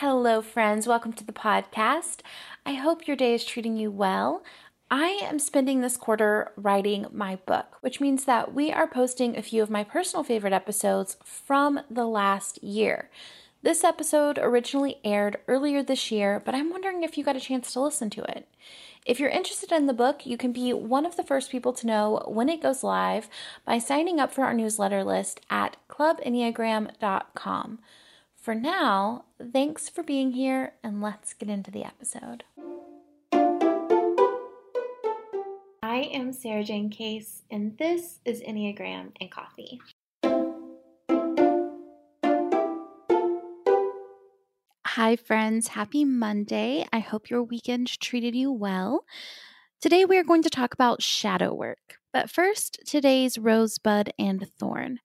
Hello, friends. Welcome to the podcast. I hope your day is treating you well. I am spending this quarter writing my book, which means that we are posting a few of my personal favorite episodes from the last year. This episode originally aired earlier this year, but I'm wondering if you got a chance to listen to it. If you're interested in the book, you can be one of the first people to know when it goes live by signing up for our newsletter list at clubenneagram.com. For now, thanks for being here, and let's get into the episode. I am Sarajane Case, and this is Enneagram and Coffee. Hi, friends. Happy Monday. I hope your weekend treated you well. Today, we are going to talk about shadow work. But first, today's rosebud and thorn.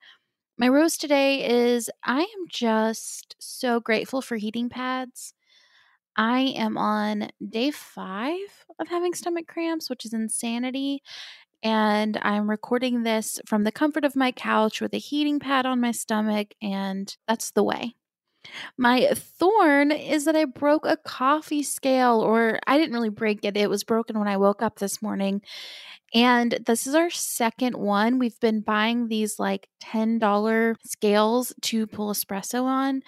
My rose today is I am just so grateful for heating pads. I am on day five of having stomach cramps, which is insanity. And I'm recording this from the comfort of my couch with a heating pad on my stomach, and that's the way. My thorn is that I broke a coffee scale, or I didn't really break it. It was broken when I woke up this morning. And this is our second one. We've been buying these like $10 scales to pull espresso on.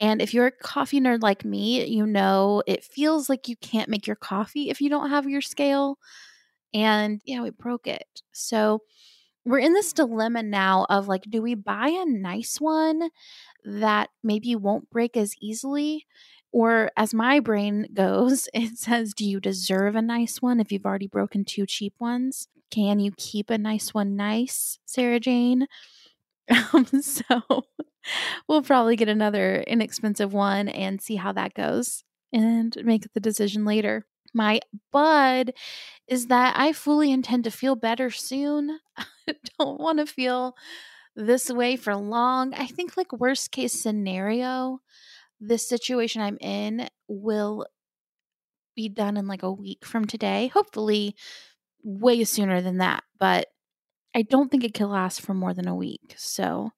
And if you're a coffee nerd like me, you know it feels like you can't make your coffee if you don't have your scale. And yeah, we broke it. So we're in this dilemma now of like, do we buy a nice one that maybe won't break as easily? Or as my brain goes, it says, Do you deserve a nice one if you've already broken two cheap ones? Can you keep a nice one nice, Sarajane? Um, so we'll probably get another inexpensive one and see how that goes and make the decision later. My bud is that I fully intend to feel better soon. I don't want to feel this way for long. I think, like, worst case scenario, this situation I'm in will be done in like a week from today. Hopefully, way sooner than that, but I don't think it could last for more than a week. So,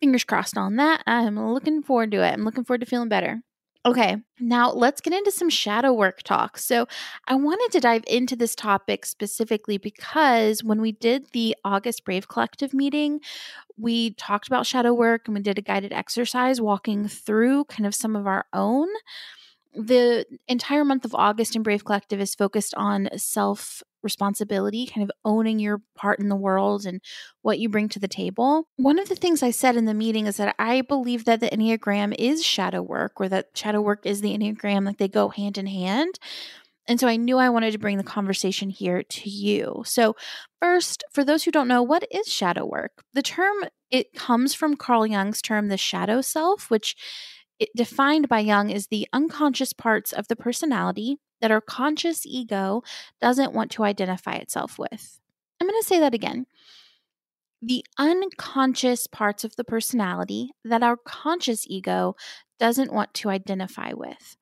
fingers crossed on that. I'm looking forward to it. I'm looking forward to feeling better. Okay, now let's get into some shadow work talk. So, I wanted to dive into this topic specifically because when we did the August Brave Collective meeting, we talked about shadow work and we did a guided exercise walking through kind of some of our own. The entire month of August in Brave Collective is focused on self responsibility, kind of owning your part in the world and what you bring to the table. One of the things I said in the meeting is that I believe that the Enneagram is shadow work, or that shadow work is the Enneagram, like they go hand in hand. And so I knew I wanted to bring the conversation here to you. So, first, for those who don't know, what is shadow work? The term it comes from Carl Jung's term the shadow self, which it defined by Jung is the unconscious parts of the personality that our conscious ego doesn't want to identify itself with. I'm going to say that again. The unconscious parts of the personality that our conscious ego doesn't want to identify with.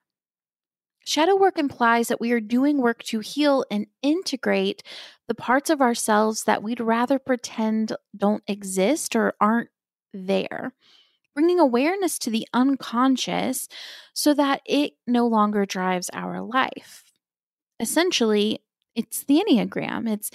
Shadow work implies that we are doing work to heal and integrate the parts of ourselves that we'd rather pretend don't exist or aren't there bringing awareness to the unconscious so that it no longer drives our life. Essentially, it's the Enneagram. It's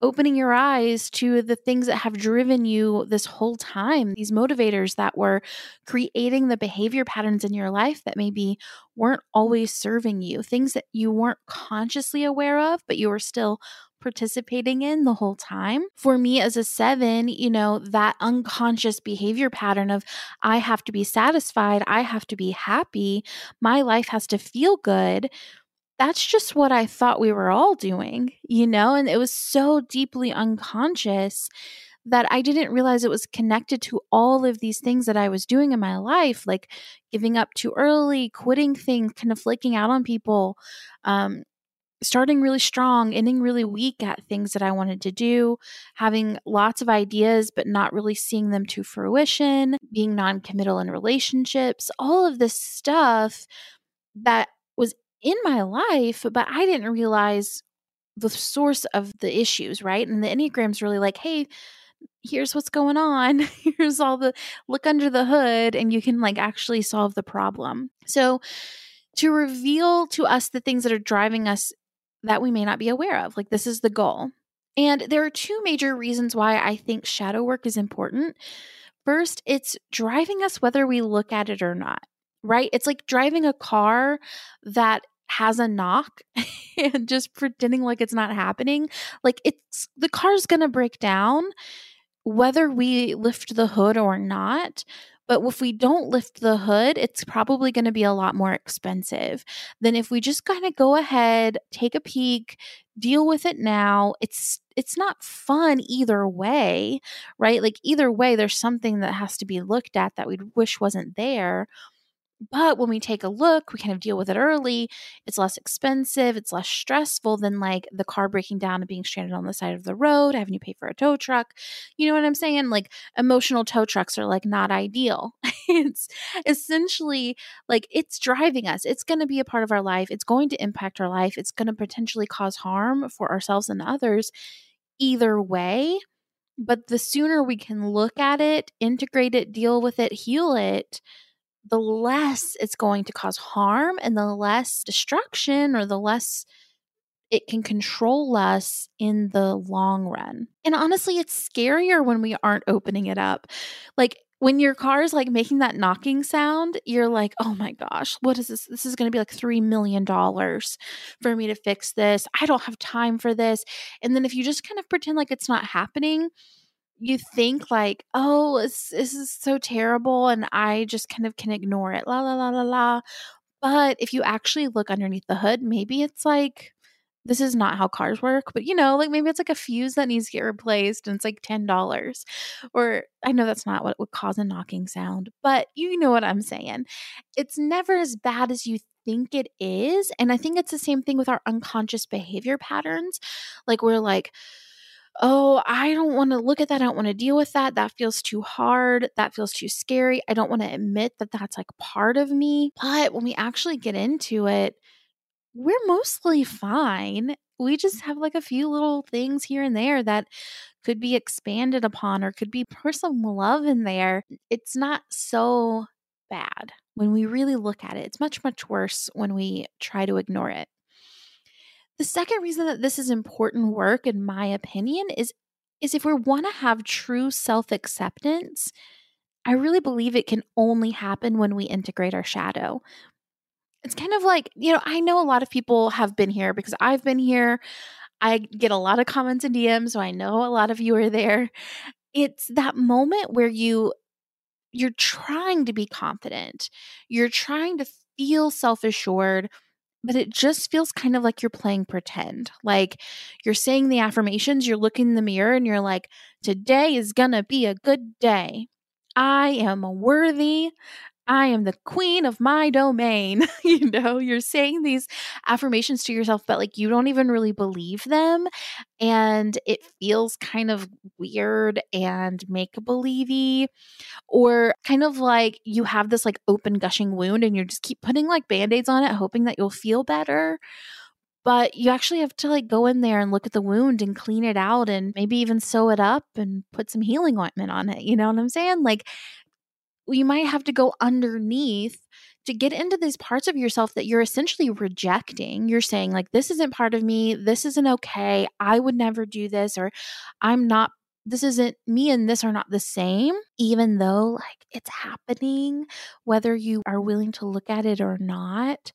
opening your eyes to the things that have driven you this whole time, these motivators that were creating the behavior patterns in your life that maybe weren't always serving you, things that you weren't consciously aware of, but you were still participating in the whole time. For me as a seven, you know, that unconscious behavior pattern of I have to be satisfied, I have to be happy, my life has to feel good. That's just what I thought we were all doing, you know, and it was so deeply unconscious that I didn't realize it was connected to all of these things that I was doing in my life, like giving up too early, quitting things, kind of flaking out on people, um, starting really strong, ending really weak at things that I wanted to do, having lots of ideas, but not really seeing them to fruition, being non committal in relationships, all of this stuff that was in my life, but I didn't realize the source of the issues, right? And the Enneagram's really like, hey, here's what's going on. Here's all the look under the hood, and you can like actually solve the problem. So, to reveal to us the things that are driving us that we may not be aware of, like this is the goal. And there are two major reasons why I think shadow work is important. First, it's driving us whether we look at it or not, right? It's like driving a car that has a knock and just pretending like it's not happening. Like it's the car's to break down whether we lift the hood or not. But if we don't lift the hood, it's probably going to be a lot more expensive than if we just kind of go ahead, take a peek, deal with it now. It's it's not fun either way, right? Like either way there's something that has to be looked at that we wish wasn't there. But when we take a look, we kind of deal with it early. It's less expensive, it's less stressful than like the car breaking down and being stranded on the side of the road, having to pay for a tow truck. You know what I'm saying? Like emotional tow trucks are like not ideal. it's essentially like it's driving us. It's going to be a part of our life. It's going to impact our life. It's going to potentially cause harm for ourselves and others either way. But the sooner we can look at it, integrate it, deal with it, heal it, the less it's going to cause harm and the less destruction or the less it can control us in the long run. And honestly, it's scarier when we aren't opening it up. Like when your car is like making that knocking sound, you're like, oh my gosh, what is this? This is going to be like $3 million for me to fix this. I don't have time for this. And then if you just kind of pretend like it's not happening, you think like, oh, this, this is so terrible, and I just kind of can ignore it. La la la la la. But if you actually look underneath the hood, maybe it's like this is not how cars work, but you know, like maybe it's like a fuse that needs to get replaced and it's like $10. Or I know that's not what would cause a knocking sound, but you know what I'm saying. It's never as bad as you think it is. And I think it's the same thing with our unconscious behavior patterns. Like we're like, oh, I don't want to look at that. I don't want to deal with that. That feels too hard. That feels too scary. I don't want to admit that that's like part of me. But when we actually get into it, we're mostly fine. We just have like a few little things here and there that could be expanded upon or could be personal love in there. It's not so bad when we really look at it. It's much, much worse when we try to ignore it. The second reason that this is important work, in my opinion, is is if we want to have true self-acceptance, I really believe it can only happen when we integrate our shadow. It's kind of like, you know, I know a lot of people have been here because I've been here. I get a lot of comments and DMs, so I know a lot of you are there. It's that moment where you you're trying to be confident. You're trying to feel self-assured but it just feels kind of like you're playing pretend. Like you're saying the affirmations, you're looking in the mirror and you're like, today is going to be a good day. I am worthy. I am the queen of my domain. you know, you're saying these affirmations to yourself, but like you don't even really believe them. And it feels kind of weird and make believey or kind of like you have this like open gushing wound and you just keep putting like band-aids on it hoping that you'll feel better but you actually have to like go in there and look at the wound and clean it out and maybe even sew it up and put some healing ointment on it you know what i'm saying like you might have to go underneath to get into these parts of yourself that you're essentially rejecting. You're saying, like, this isn't part of me. This isn't okay. I would never do this, or I'm not this isn't me and this are not the same, even though like it's happening, whether you are willing to look at it or not,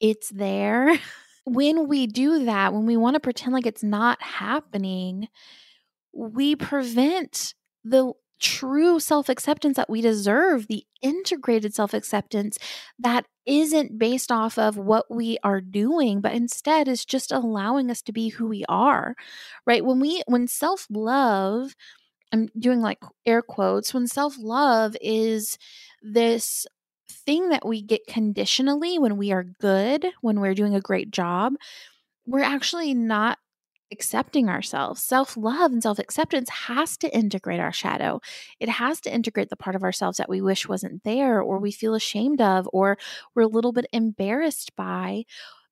it's there. when we do that, when we want to pretend like it's not happening, we prevent the true self acceptance that we deserve, the integrated self acceptance that isn't based off of what we are doing, but instead is just allowing us to be who we are, right? When we, when self love, I'm doing like air quotes, when self love is this thing that we get conditionally when we are good, when we're doing a great job, we're actually not accepting ourselves. Self love and self acceptance has to integrate our shadow. It has to integrate the part of ourselves that we wish wasn't there, or we feel ashamed of, or we're a little bit embarrassed by.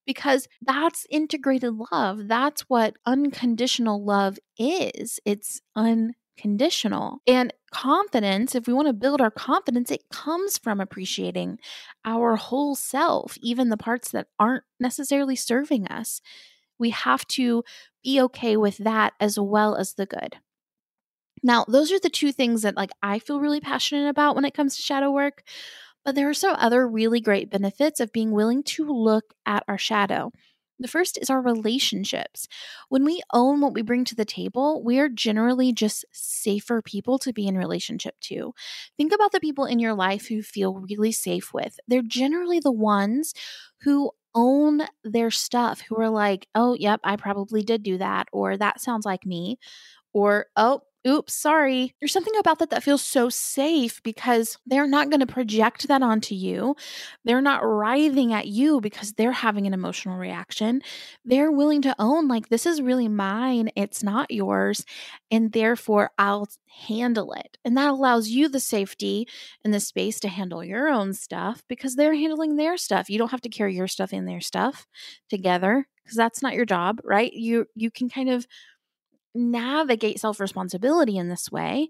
Because that's integrated love. That's what unconditional love is. It's unconditional. And confidence, if we want to build our confidence, it comes from appreciating our whole self, even the parts that aren't necessarily serving us. We have to be okay with that as well as the good. Now, those are the two things that like I feel really passionate about when it comes to shadow work, but there are some other really great benefits of being willing to look at our shadow. The first is our relationships. When we own what we bring to the table, we are generally just safer people to be in relationship to. Think about the people in your life who feel really safe with. They're generally the ones who own their stuff, who are like, oh, yep, I probably did do that, or that sounds like me, or oh, oops, sorry. There's something about that that feels so safe because they're not going to project that onto you. They're not writhing at you because they're having an emotional reaction. They're willing to own, like, this is really mine. It's not yours. And therefore, I'll handle it. And that allows you the safety and the space to handle your own stuff because they're handling their stuff. You don't have to carry your stuff in their stuff together because that's not your job, right? You you can kind of navigate self responsibility in this way.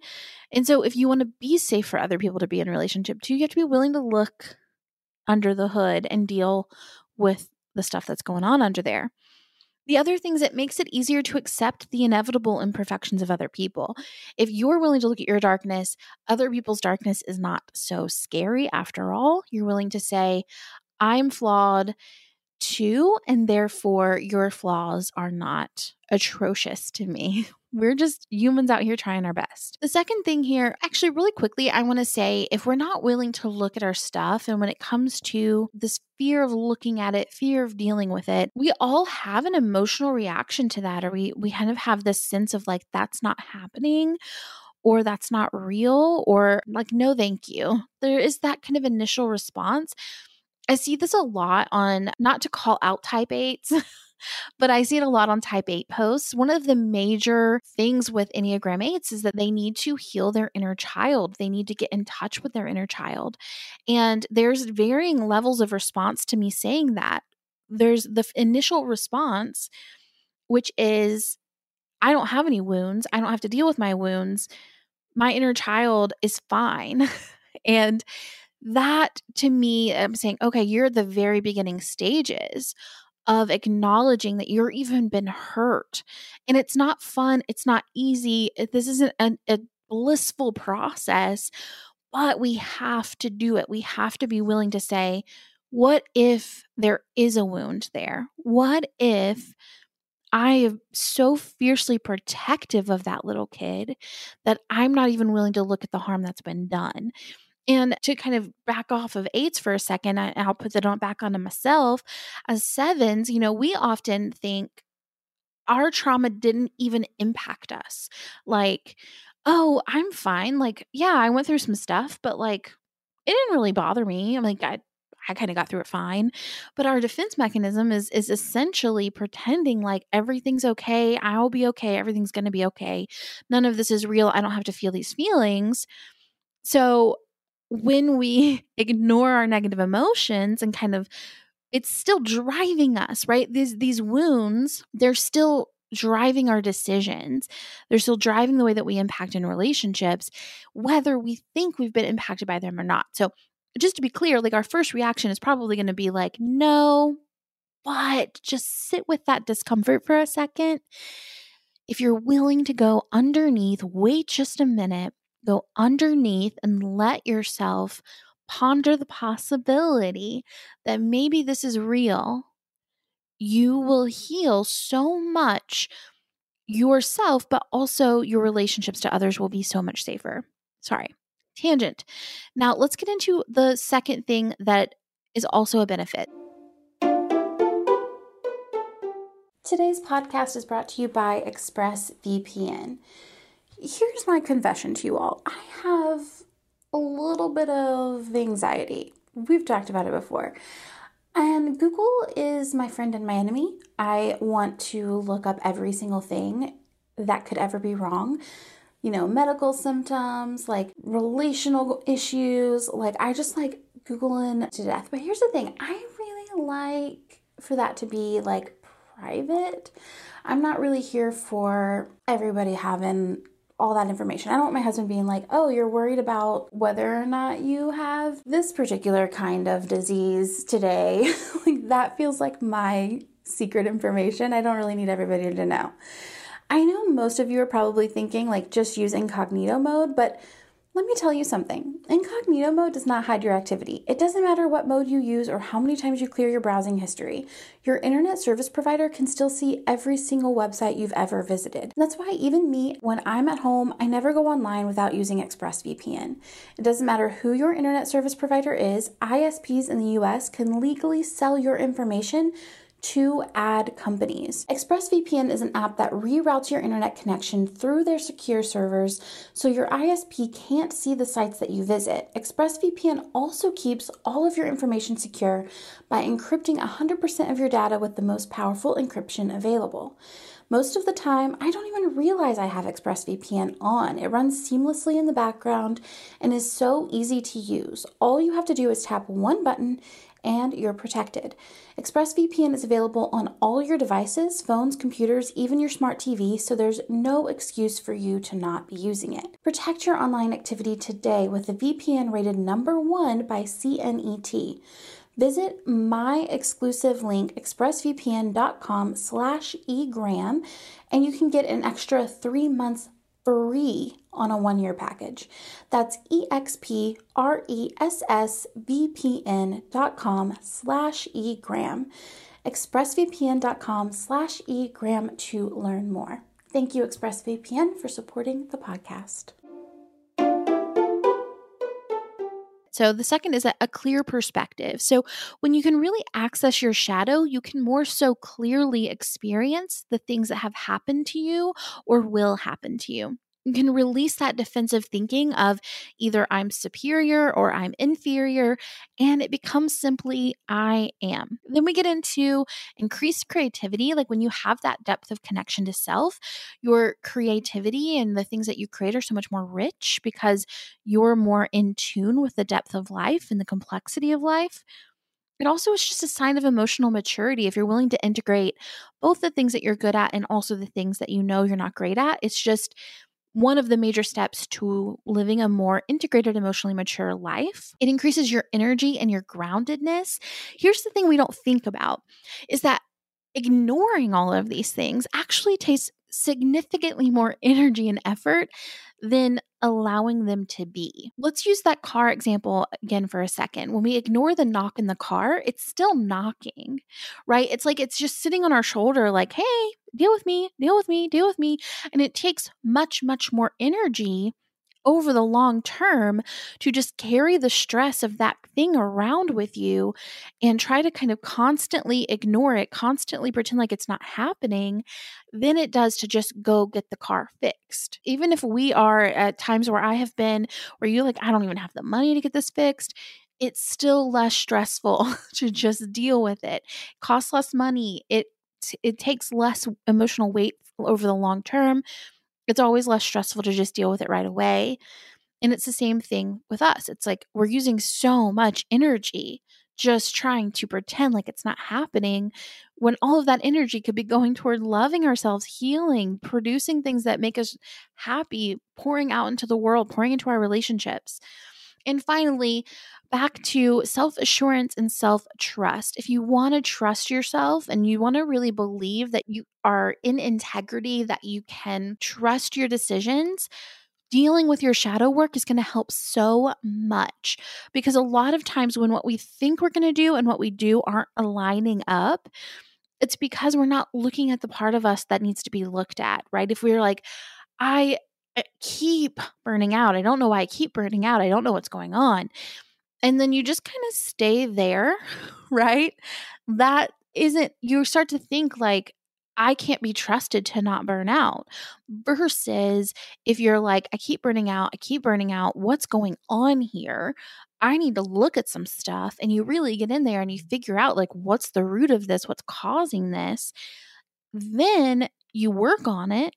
And so, if you want to be safe for other people to be in relationship to, you have to be willing to look under the hood and deal with the stuff that's going on under there. The other things it makes it easier to accept the inevitable imperfections of other people. If you're willing to look at your darkness, other people's darkness is not so scary after all. You're willing to say, I'm flawed too, and therefore your flaws are not atrocious to me. We're just humans out here trying our best. The second thing here, actually, really quickly, I want to say if we're not willing to look at our stuff, and when it comes to this fear of looking at it, fear of dealing with it, we all have an emotional reaction to that, or we we kind of have this sense of like that's not happening or that's not real or like no thank you. There is that kind of initial response. I see this a lot on, not to call out type 8s, but I see it a lot on type 8 posts. One of the major things with Enneagram 8s is that they need to heal their inner child. They need to get in touch with their inner child. And there's varying levels of response to me saying that. There's the initial response, which is, I don't have any wounds. I don't have to deal with my wounds. My inner child is fine. and that to me, I'm saying, okay, you're the very beginning stages of acknowledging that you're even been hurt. And it's not fun, it's not easy. This isn't a, a blissful process, but we have to do it. We have to be willing to say, what if there is a wound there? What if I am so fiercely protective of that little kid that I'm not even willing to look at the harm that's been done? And to kind of back off of eights for a second, I, I'll put that on back onto myself. As sevens, you know, we often think our trauma didn't even impact us. Like, oh, I'm fine. Like, yeah, I went through some stuff, but like, it didn't really bother me. I'm like, I, I kind of got through it fine. But our defense mechanism is is essentially pretending like everything's okay. I'll be okay. Everything's going to be okay. None of this is real. I don't have to feel these feelings. So when we ignore our negative emotions and kind of it's still driving us, right? These these wounds, they're still driving our decisions. They're still driving the way that we impact in relationships, whether we think we've been impacted by them or not. So, just to be clear, like our first reaction is probably going to be like, no, but just sit with that discomfort for a second. If you're willing to go underneath, wait just a minute, go underneath and let yourself ponder the possibility that maybe this is real, you will heal so much yourself, but also your relationships to others will be so much safer. Sorry, tangent. Now, let's get into the second thing that is also a benefit. Today's podcast is brought to you by ExpressVPN here's my confession to you all I have a little bit of anxiety. We've talked about it before. And Google is my friend and my enemy. I want to look up every single thing that could ever be wrong. You know, medical symptoms, like relational issues. Like, I just like Googling to death. But here's the thing I really like for that to be like private. I'm not really here for everybody having all that information. I don't want my husband being like, oh, you're worried about whether or not you have this particular kind of disease today. like, that feels like my secret information. I don't really need everybody to know. I know most of you are probably thinking, like, just use incognito mode, but let me tell you something. Incognito mode does not hide your activity. It doesn't matter what mode you use or how many times you clear your browsing history. Your internet service provider can still see every single website you've ever visited. That's why even me, when I'm at home, I never go online without using ExpressVPN. It doesn't matter who your internet service provider is, ISPs in the US can legally sell your information to ad companies. ExpressVPN is an app that reroutes your internet connection through their secure servers so your ISP can't see the sites that you visit. ExpressVPN also keeps all of your information secure by encrypting 100% of your data with the most powerful encryption available. Most of the time, I don't even realize I have ExpressVPN on. It runs seamlessly in the background and is so easy to use. All you have to do is tap one button and you're protected. ExpressVPN is available on all your devices, phones, computers, even your smart TV, so there's no excuse for you to not be using it. Protect your online activity today with a VPN rated number one by CNET. Visit my exclusive link, expressvpn.com slash egram, and you can get an extra three months free on a one year package. That's expressvpn.com slash egram. expressvpn.com slash egram to learn more. Thank you, ExpressVPN, for supporting the podcast. So, the second is a, a, clear perspective. So, when you can really access your shadow, you can more so clearly experience the things that have happened to you or will happen to you you can release that defensive thinking of either I'm superior or I'm inferior, and it becomes simply I am. Then we get into increased creativity. Like when you have that depth of connection to self, your creativity and the things that you create are so much more rich because you're more in tune with the depth of life and the complexity of life. It also is just a sign of emotional maturity if you're willing to integrate both the things that you're good at and also the things that you know you're not great at. It's just one of the major steps to living a more integrated, emotionally mature life. It increases your energy and your groundedness. Here's the thing we don't think about is that ignoring all of these things actually takes significantly more energy and effort than allowing them to be. Let's use that car example again for a second. When we ignore the knock in the car, it's still knocking, right? It's like it's just sitting on our shoulder, like, hey, deal with me, deal with me, deal with me. And it takes much, much more energy over the long term to just carry the stress of that thing around with you and try to kind of constantly ignore it, constantly pretend like it's not happening, than it does to just go get the car fixed. Even if we are at times where I have been, where you're like, I don't even have the money to get this fixed. It's still less stressful to just deal with it. it costs less money. It it takes less emotional weight over the long term it's always less stressful to just deal with it right away. And it's the same thing with us. It's like we're using so much energy just trying to pretend like it's not happening when all of that energy could be going toward loving ourselves, healing, producing things that make us happy, pouring out into the world, pouring into our relationships. And finally, back to self assurance and self trust. If you want to trust yourself and you want to really believe that you are in integrity, that you can trust your decisions, dealing with your shadow work is going to help so much because a lot of times when what we think we're going to do and what we do aren't aligning up, it's because we're not looking at the part of us that needs to be looked at, right? If we're like, I Eh, keep burning out. I don't know why I keep burning out. I don't know what's going on. And then you just kind of stay there, right? That isn't, you start to think like, I can't be trusted to not burn out. Versus if you're like, I keep burning out, I keep burning out, what's going on here? I need to look at some stuff. And you really get in there and you figure out, like, what's the root of this? What's causing this? Then you work on it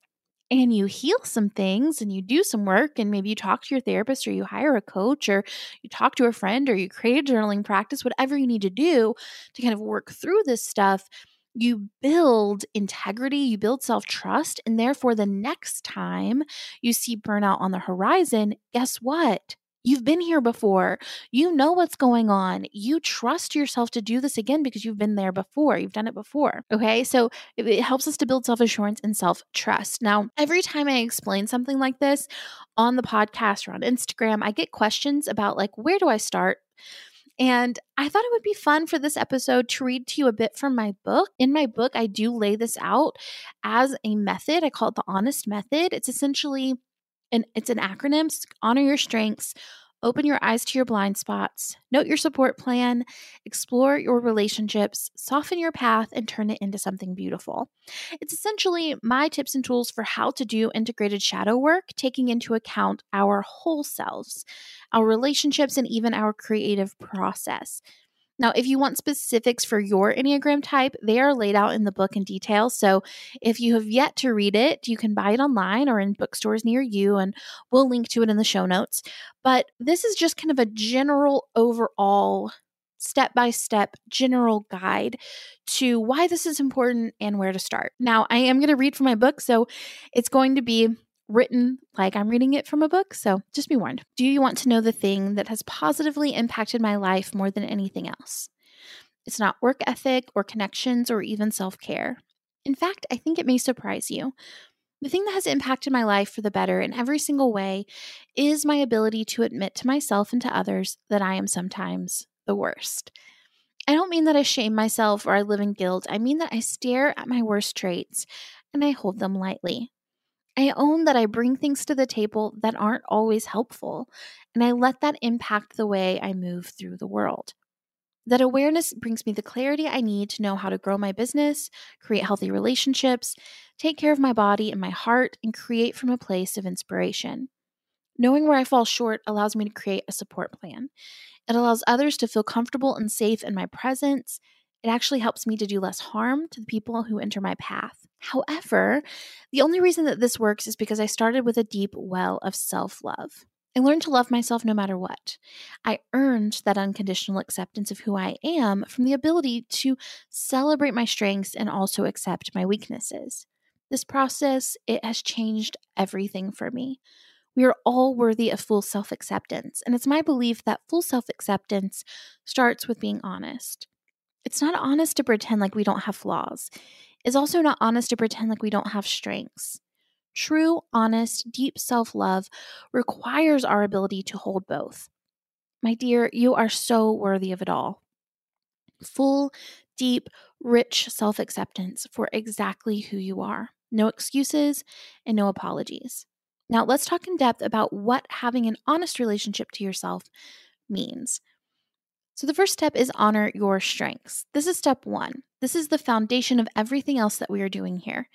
and you heal some things and you do some work and maybe you talk to your therapist or you hire a coach or you talk to a friend or you create a journaling practice whatever you need to do to kind of work through this stuff you build integrity, you build self trust, and therefore the next time you see burnout on the horizon, guess what? You've been here before. You know what's going on. You trust yourself to do this again because you've been there before. You've done it before. Okay. So it, it helps us to build self assurance and self trust. Now, every time I explain something like this on the podcast or on Instagram, I get questions about like, where do I start? And I thought it would be fun for this episode to read to you a bit from my book. In my book, I do lay this out as a method. I call it the honest method. It's essentially it's an acronym honor your strengths open your eyes to your blind spots note your support plan explore your relationships soften your path and turn it into something beautiful. It's essentially my tips and tools for how to do integrated shadow work taking into account our whole selves our relationships and even our creative process now, if you want specifics for your Enneagram type, they are laid out in the book in detail. So if you have yet to read it, you can buy it online or in bookstores near you, and we'll link to it in the show notes. But this is just kind of a general overall step by step general guide to why this is important and where to start. Now, I am going to read from my book, so it's going to be written like I'm reading it from a book, so just be warned. Do you want to know the thing that has positively impacted my life more than anything else? It's not work ethic or connections or even self care. In fact, I think it may surprise you. The thing that has impacted my life for the better in every single way is my ability to admit to myself and to others that I am sometimes the worst. I don't mean that I shame myself or I live in guilt. I mean that I stare at my worst traits and I hold them lightly. I own that I bring things to the table that aren't always helpful, and I let that impact the way I move through the world. That awareness brings me the clarity I need to know how to grow my business, create healthy relationships, take care of my body and my heart, and create from a place of inspiration. Knowing where I fall short allows me to create a support plan. It allows others to feel comfortable and safe in my presence. It actually helps me to do less harm to the people who enter my path. However, the only reason that this works is because I started with a deep well of self love. I learned to love myself no matter what. I earned that unconditional acceptance of who I am from the ability to celebrate my strengths and also accept my weaknesses. This process, it has changed everything for me. We are all worthy of full self acceptance, and it's my belief that full self acceptance starts with being honest. It's not honest to pretend like we don't have flaws It's also not honest to pretend like we don't have strengths. True, honest, deep self love requires our ability to hold both. My dear, you are so worthy of it all. Full, deep, rich self acceptance for exactly who you are. No excuses and no apologies. Now, let's talk in depth about what having an honest relationship to yourself means. So, the first step is honor your strengths. This is step one. This is the foundation of everything else that we are doing here.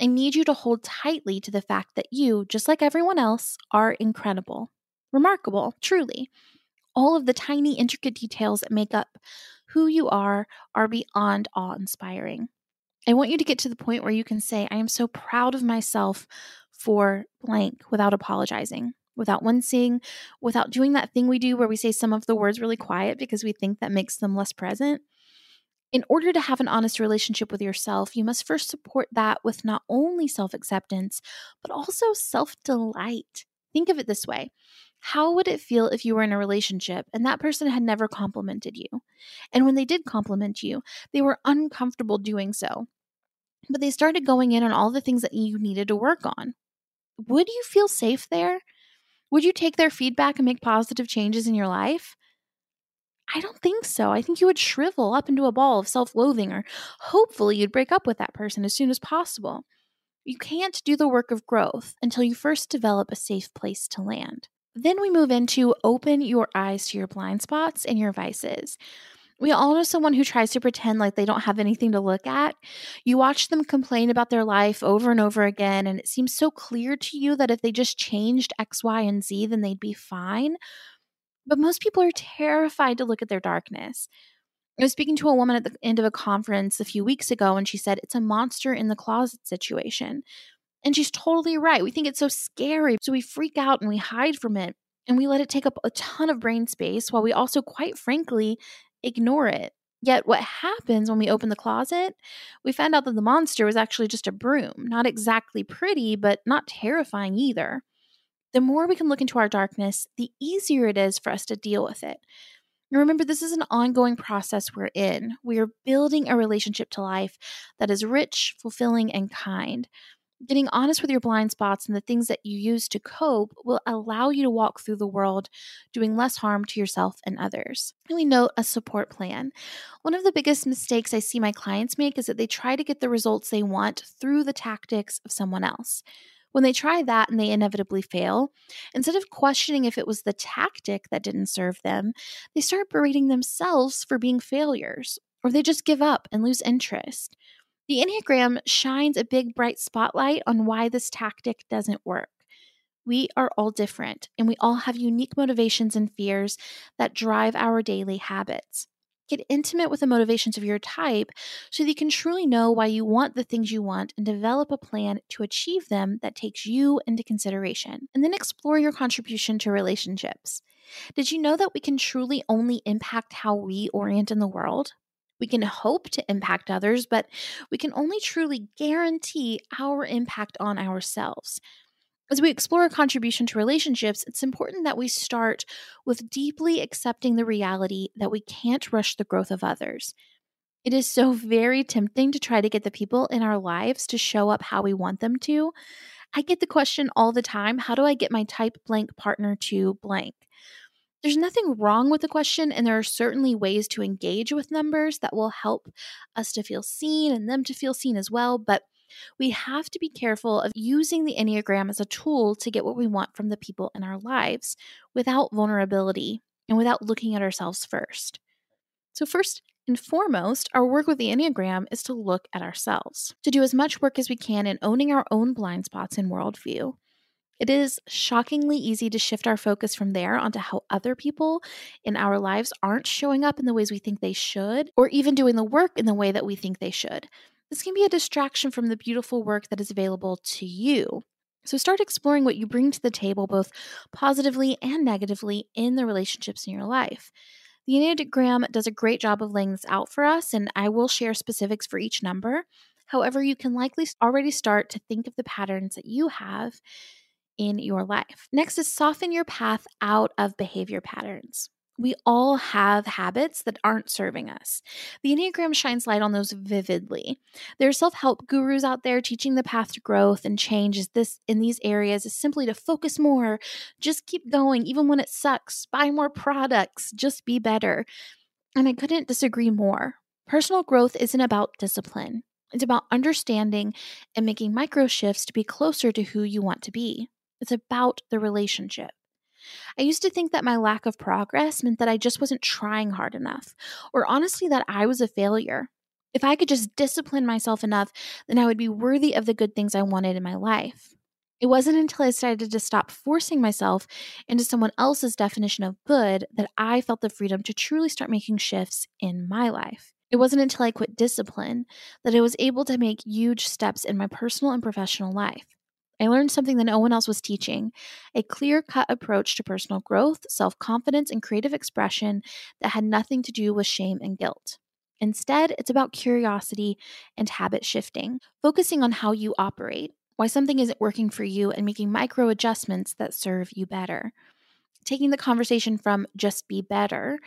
I need you to hold tightly to the fact that you, just like everyone else, are incredible, remarkable, truly. All of the tiny, intricate details that make up who you are are beyond awe inspiring. I want you to get to the point where you can say, I am so proud of myself for blank without apologizing without wincing, without doing that thing we do where we say some of the words really quiet because we think that makes them less present. In order to have an honest relationship with yourself, you must first support that with not only self acceptance, but also self delight. Think of it this way How would it feel if you were in a relationship and that person had never complimented you? And when they did compliment you, they were uncomfortable doing so. But they started going in on all the things that you needed to work on. Would you feel safe there? Would you take their feedback and make positive changes in your life? I don't think so. I think you would shrivel up into a ball of self loathing, or hopefully you'd break up with that person as soon as possible. You can't do the work of growth until you first develop a safe place to land. Then we move into open your eyes to your blind spots and your vices. We all know someone who tries to pretend like they don't have anything to look at. You watch them complain about their life over and over again, and it seems so clear to you that if they just changed X, Y, and Z, then they'd be fine. But most people are terrified to look at their darkness. I was speaking to a woman at the end of a conference a few weeks ago, and she said it's a monster in the closet situation. And she's totally right. We think it's so scary. So we freak out and we hide from it and we let it take up a ton of brain space while we also, quite frankly, ignore it. Yet, what happens when we open the closet? We find out that the monster was actually just a broom, not exactly pretty, but not terrifying either. The more we can look into our darkness, the easier it is for us to deal with it. And remember, this is an ongoing process we're in. We are building a relationship to life that is rich, fulfilling, and kind. Getting honest with your blind spots and the things that you use to cope will allow you to walk through the world doing less harm to yourself and others. And we note a support plan. One of the biggest mistakes I see my clients make is that they try to get the results they want through the tactics of someone else. When they try that and they inevitably fail, instead of questioning if it was the tactic that didn't serve them, they start berating themselves for being failures, or they just give up and lose interest. The Enneagram shines a big bright spotlight on why this tactic doesn't work. We are all different, and we all have unique motivations and fears that drive our daily habits. Get intimate with the motivations of your type so that you can truly know why you want the things you want and develop a plan to achieve them that takes you into consideration. And then explore your contribution to relationships. Did you know that we can truly only impact how we orient in the world? We can hope to impact others, but we can only truly guarantee our impact on ourselves. As we explore a contribution to relationships, it's important that we start with deeply accepting the reality that we can't rush the growth of others. It is so very tempting to try to get the people in our lives to show up how we want them to. I get the question all the time how do I get my type blank partner to blank? There's nothing wrong with the question, and there are certainly ways to engage with numbers that will help us to feel seen and them to feel seen as well. But we have to be careful of using the Enneagram as a tool to get what we want from the people in our lives without vulnerability and without looking at ourselves first. So, first and foremost, our work with the Enneagram is to look at ourselves, to do as much work as we can in owning our own blind spots and worldview. It is shockingly easy to shift our focus from there onto how other people in our lives aren't showing up in the ways we think they should, or even doing the work in the way that we think they should. This can be a distraction from the beautiful work that is available to you. So start exploring what you bring to the table, both positively and negatively, in the relationships in your life. The Enneagram does a great job of laying this out for us, and I will share specifics for each number. However, you can likely already start to think of the patterns that you have in your life. Next is soften your path out of behavior patterns. We all have habits that aren't serving us. The Enneagram shines light on those vividly. There are self-help gurus out there teaching the path to growth and change is this in these areas is simply to focus more, just keep going even when it sucks, buy more products, just be better. And I couldn't disagree more. Personal growth isn't about discipline. It's about understanding and making micro shifts to be closer to who you want to be. It's about the relationship. I used to think that my lack of progress meant that I just wasn't trying hard enough, or honestly, that I was a failure. If I could just discipline myself enough, then I would be worthy of the good things I wanted in my life. It wasn't until I decided to stop forcing myself into someone else's definition of good that I felt the freedom to truly start making shifts in my life. It wasn't until I quit discipline that I was able to make huge steps in my personal and professional life. I learned something that no one else was teaching a clear cut approach to personal growth, self confidence, and creative expression that had nothing to do with shame and guilt. Instead, it's about curiosity and habit shifting, focusing on how you operate, why something isn't working for you, and making micro adjustments that serve you better. Taking the conversation from just be better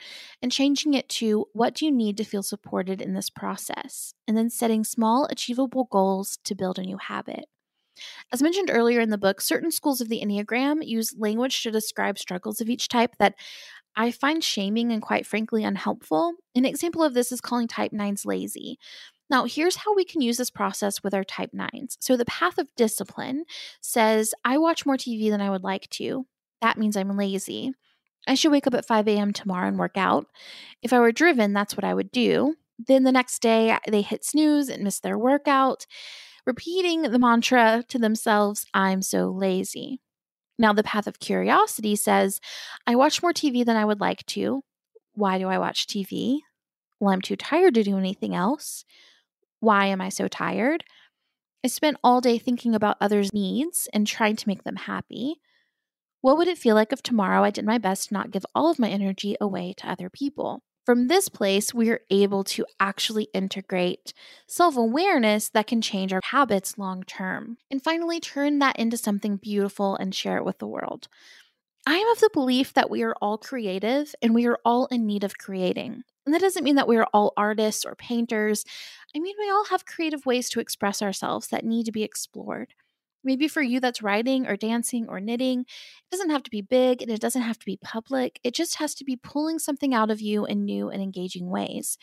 and changing it to what do you need to feel supported in this process, and then setting small, achievable goals to build a new habit. As mentioned earlier in the book, certain schools of the Enneagram use language to describe struggles of each type that I find shaming and quite frankly unhelpful. An example of this is calling type 9s lazy. Now, here's how we can use this process with our type 9s. So, the path of discipline says, I watch more TV than I would like to. That means I'm lazy. I should wake up at 5 a.m. tomorrow and work out. If I were driven, that's what I would do. Then the next day, they hit snooze and miss their workout repeating the mantra to themselves, I'm so lazy. Now, the path of curiosity says, I watch more TV than I would like to. Why do I watch TV? Well, I'm too tired to do anything else. Why am I so tired? I spent all day thinking about others' needs and trying to make them happy. What would it feel like if tomorrow I did my best to not give all of my energy away to other people? From this place, we are able to actually integrate self awareness that can change our habits long term. And finally, turn that into something beautiful and share it with the world. I am of the belief that we are all creative and we are all in need of creating. And that doesn't mean that we are all artists or painters. I mean, we all have creative ways to express ourselves that need to be explored. Maybe for you, that's writing or dancing or knitting. It doesn't have to be big and it doesn't have to be public. It just has to be pulling something out of you in new and engaging ways.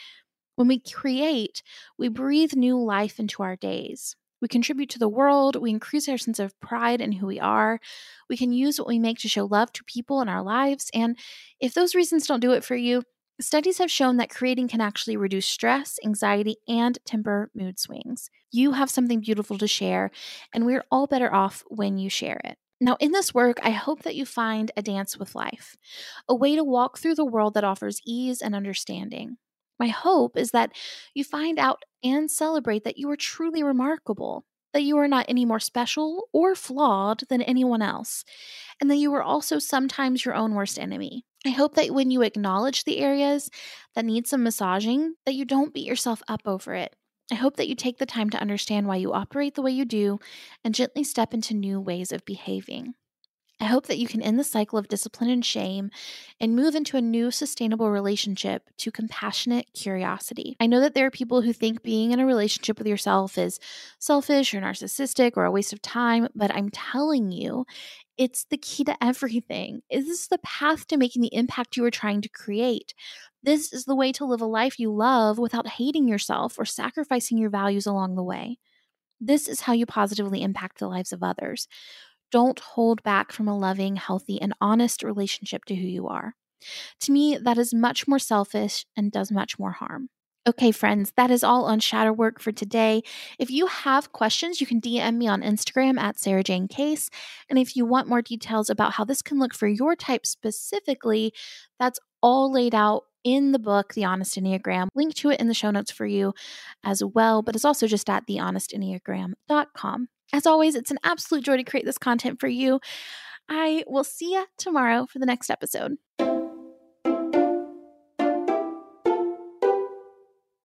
When we create, we breathe new life into our days. We contribute to the world. We increase our sense of pride in who we are. We can use what we make to show love to people in our lives. And if those reasons don't do it for you, Studies have shown that creating can actually reduce stress, anxiety, and temper mood swings. You have something beautiful to share, and we're all better off when you share it. Now, in this work, I hope that you find a dance with life, a way to walk through the world that offers ease and understanding. My hope is that you find out and celebrate that you are truly remarkable, that you are not any more special or flawed than anyone else, and that you are also sometimes your own worst enemy. I hope that when you acknowledge the areas that need some massaging, that you don't beat yourself up over it. I hope that you take the time to understand why you operate the way you do and gently step into new ways of behaving. I hope that you can end the cycle of discipline and shame and move into a new sustainable relationship to compassionate curiosity. I know that there are people who think being in a relationship with yourself is selfish or narcissistic or a waste of time, but I'm telling you, it's the key to everything. Is this is the path to making the impact you are trying to create. This is the way to live a life you love without hating yourself or sacrificing your values along the way. This is how you positively impact the lives of others. Don't hold back from a loving, healthy, and honest relationship to who you are. To me, that is much more selfish and does much more harm. Okay, friends, that is all on shadow work for today. If you have questions, you can DM me on Instagram at Sarajane Case. And if you want more details about how this can look for your type specifically, that's all laid out in the book, The Honest Enneagram. Link to it in the show notes for you as well, but it's also just at thehonestenneagram.com. As always, it's an absolute joy to create this content for you. I will see you tomorrow for the next episode.